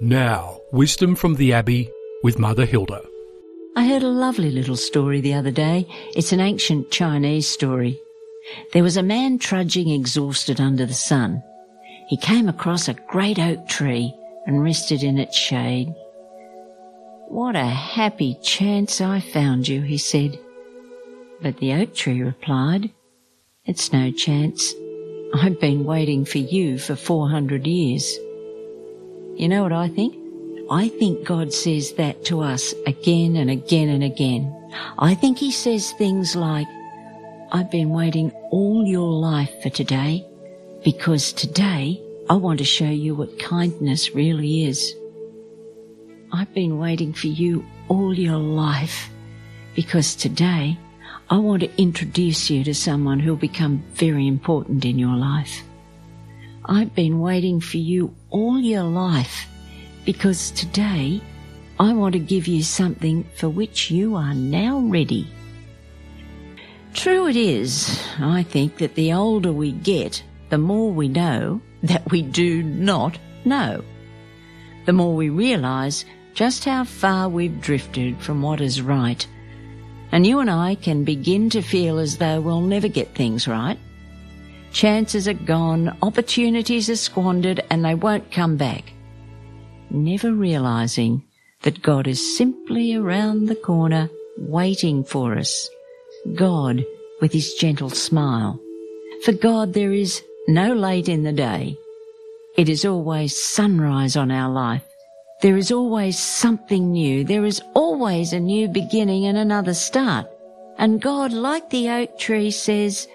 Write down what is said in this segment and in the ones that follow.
Now, wisdom from the Abbey with Mother Hilda. I heard a lovely little story the other day. It's an ancient Chinese story. There was a man trudging exhausted under the sun. He came across a great oak tree and rested in its shade. What a happy chance I found you, he said. But the oak tree replied, It's no chance. I've been waiting for you for 400 years. You know what I think? I think God says that to us again and again and again. I think He says things like, I've been waiting all your life for today because today I want to show you what kindness really is. I've been waiting for you all your life because today I want to introduce you to someone who'll become very important in your life. I've been waiting for you all your life because today I want to give you something for which you are now ready. True it is, I think, that the older we get, the more we know that we do not know. The more we realise just how far we've drifted from what is right. And you and I can begin to feel as though we'll never get things right. Chances are gone, opportunities are squandered, and they won't come back never realizing that God is simply around the corner waiting for us. God with his gentle smile. For God there is no late in the day. It is always sunrise on our life. There is always something new. There is always a new beginning and another start. And God, like the oak tree, says,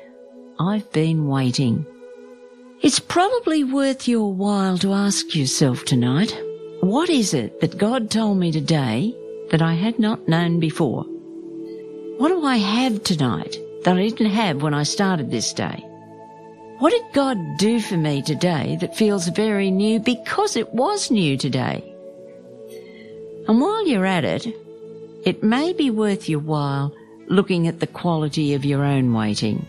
I've been waiting. It's probably worth your while to ask yourself tonight, what is it that God told me today that I had not known before? What do I have tonight that I didn't have when I started this day? What did God do for me today that feels very new because it was new today? And while you're at it, it may be worth your while looking at the quality of your own waiting.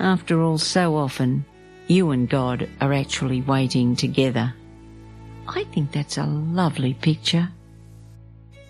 After all, so often, you and God are actually waiting together. I think that's a lovely picture.